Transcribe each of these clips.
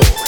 floor.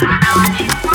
I want you.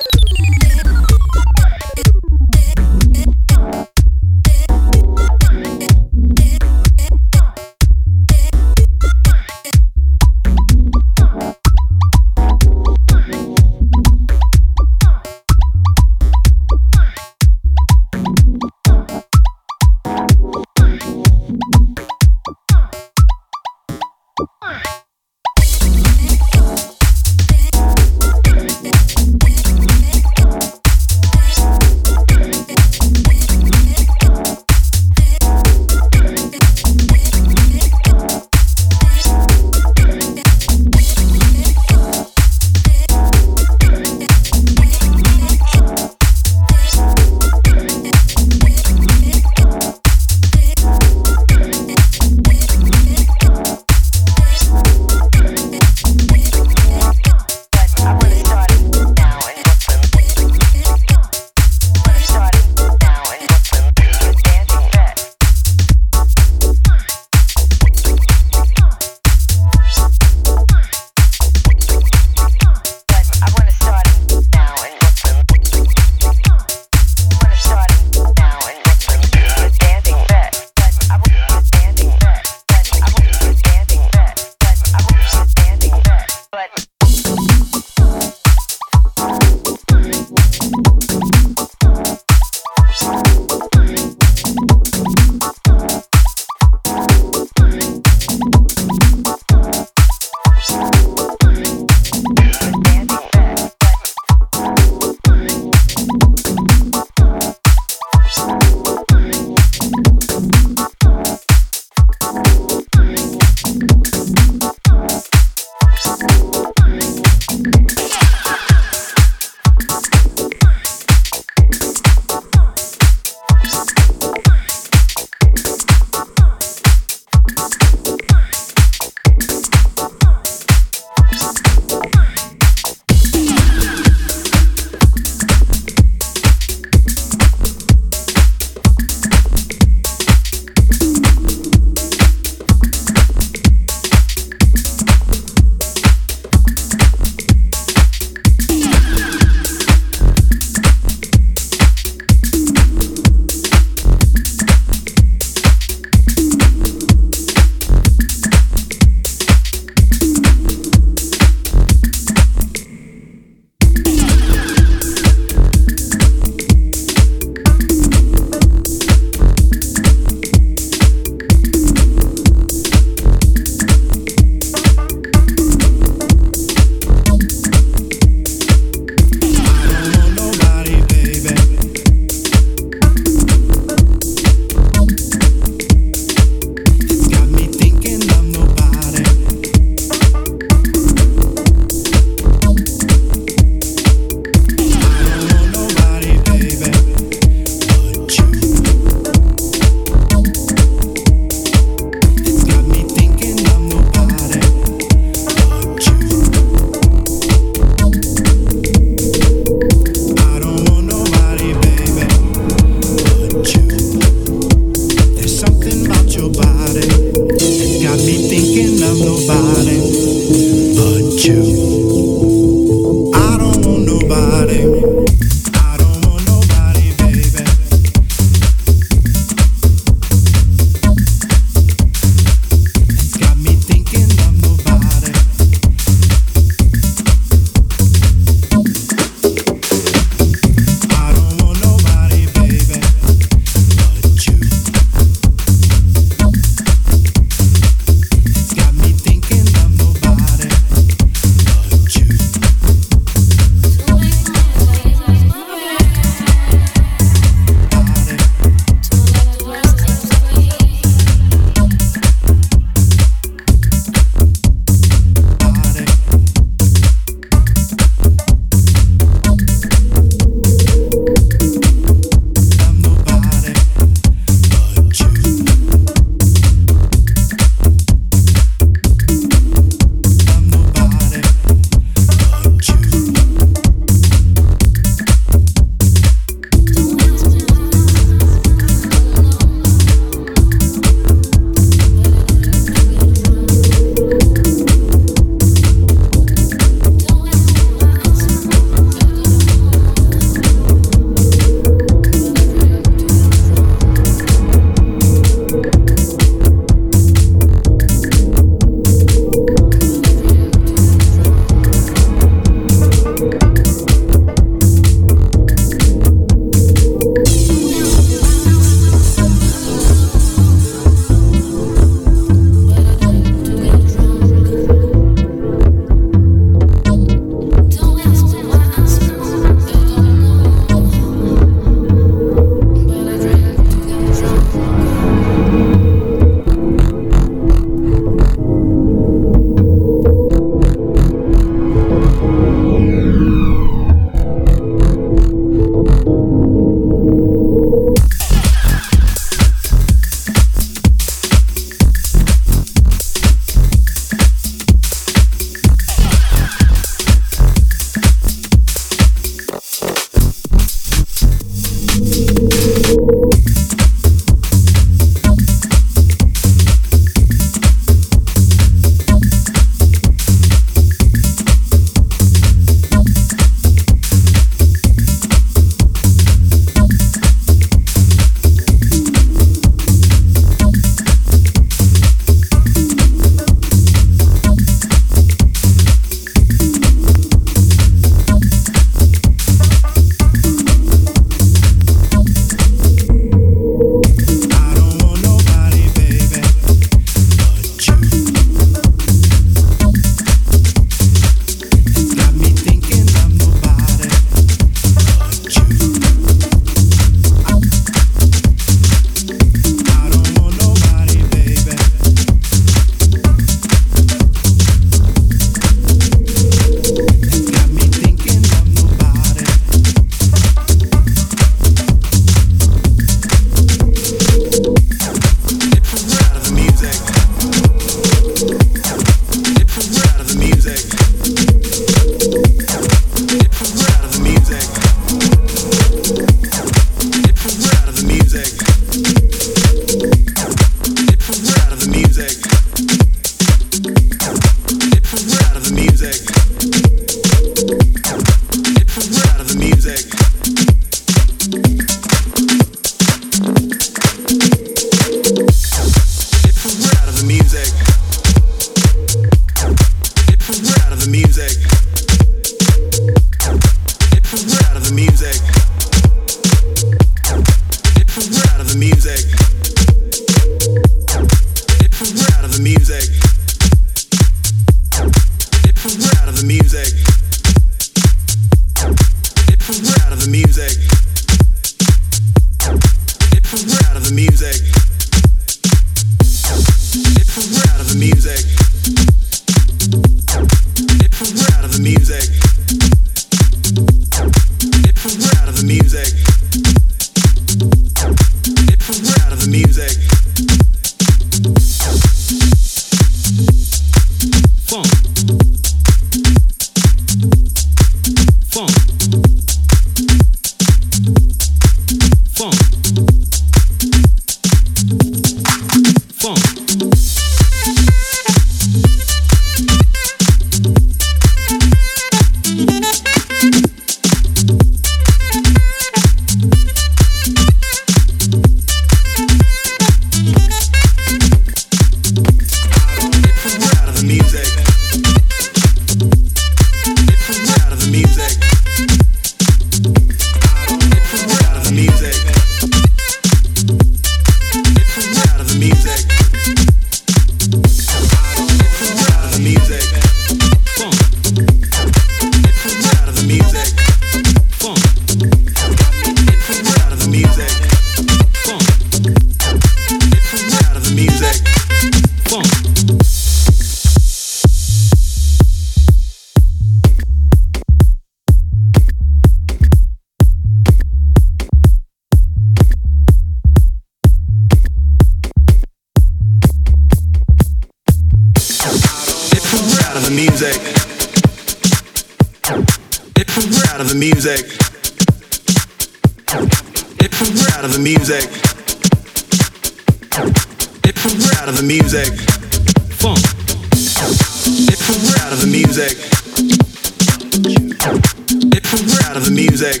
Out of the music.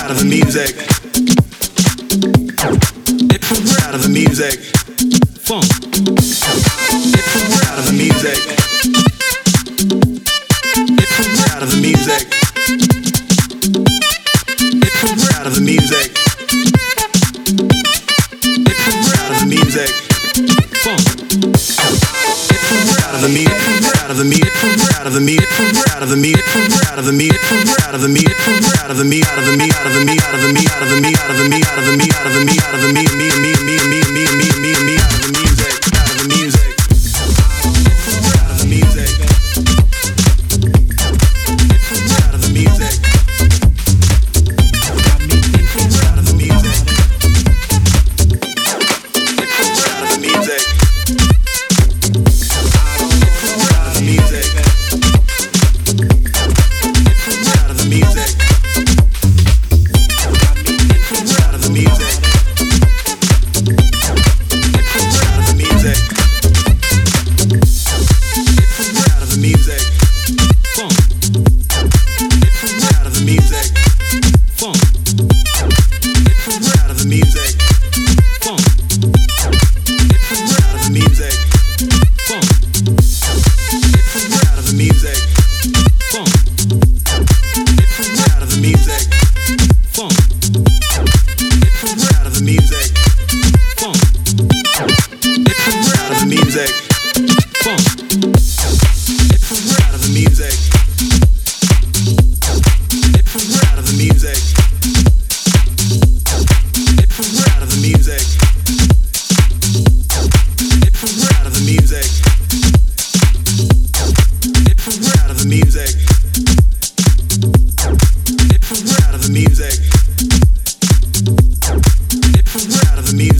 Out of the music. Out of the music. Funk. Out of the music.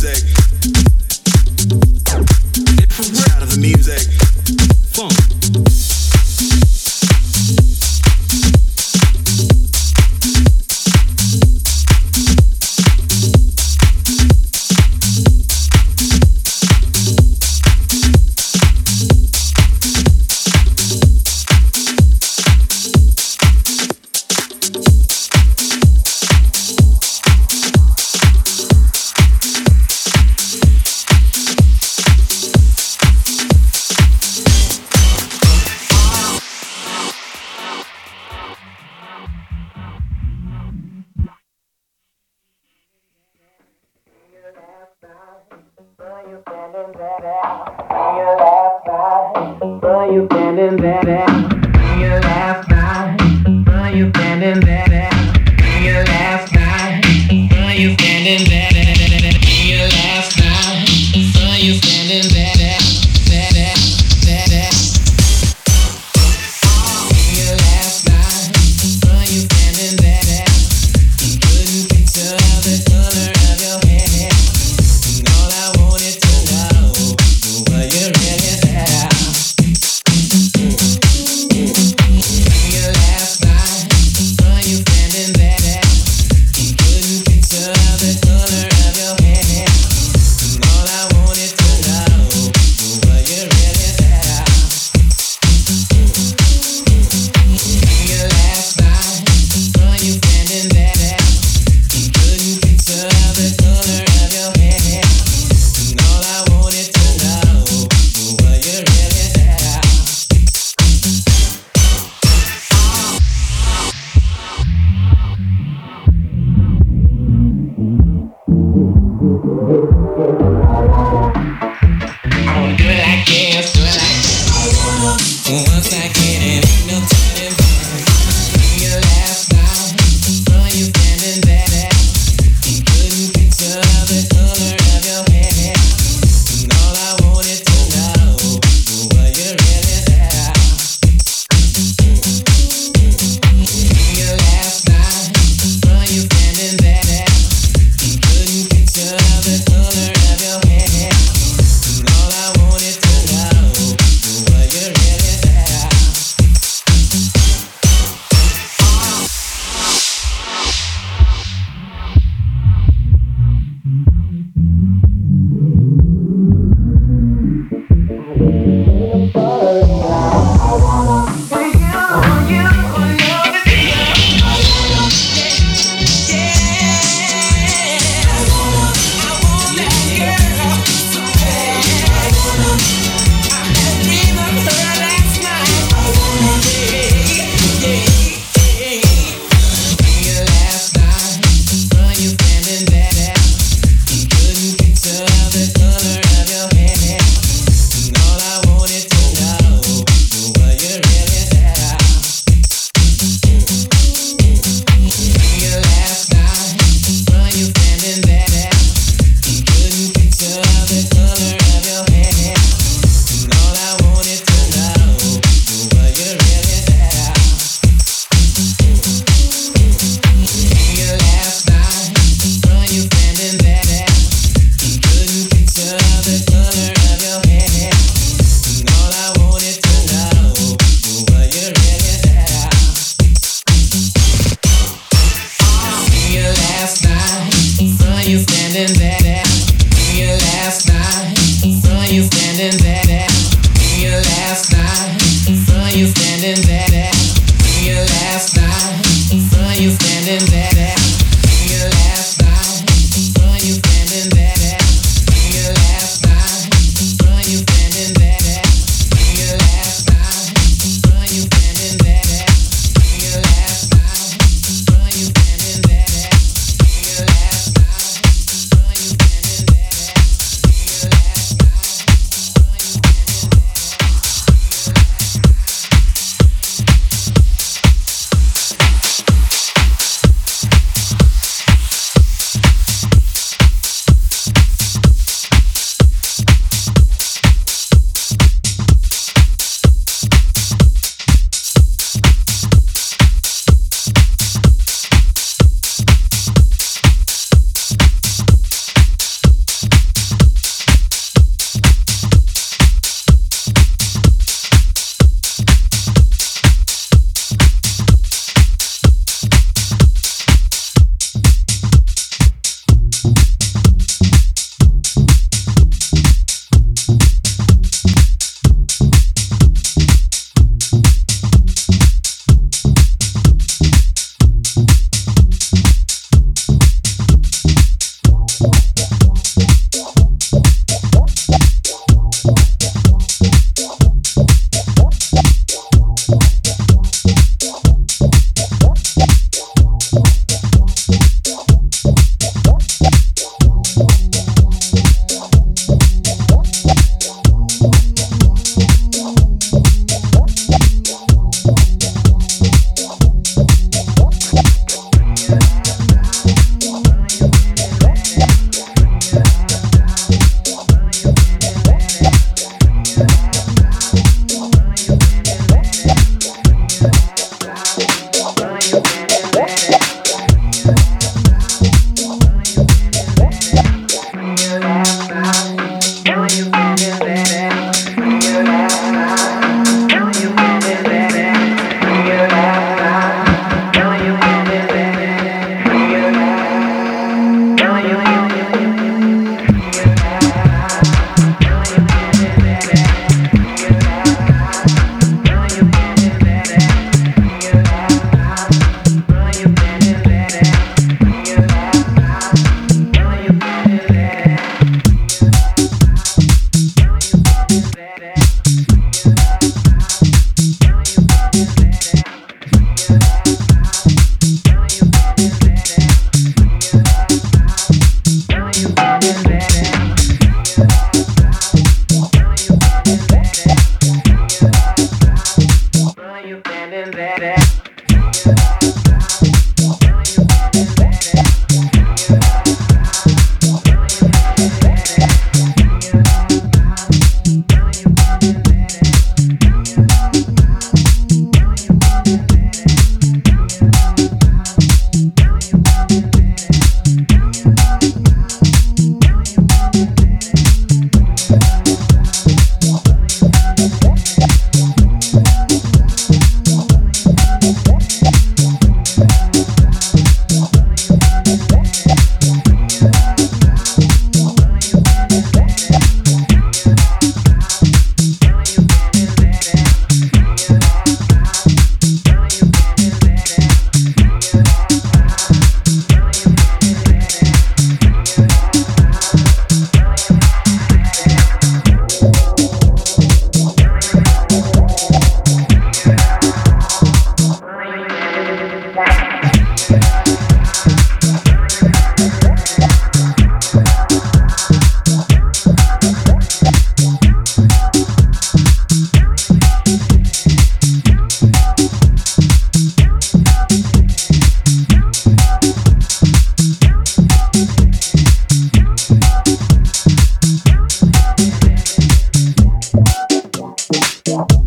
music. Thank.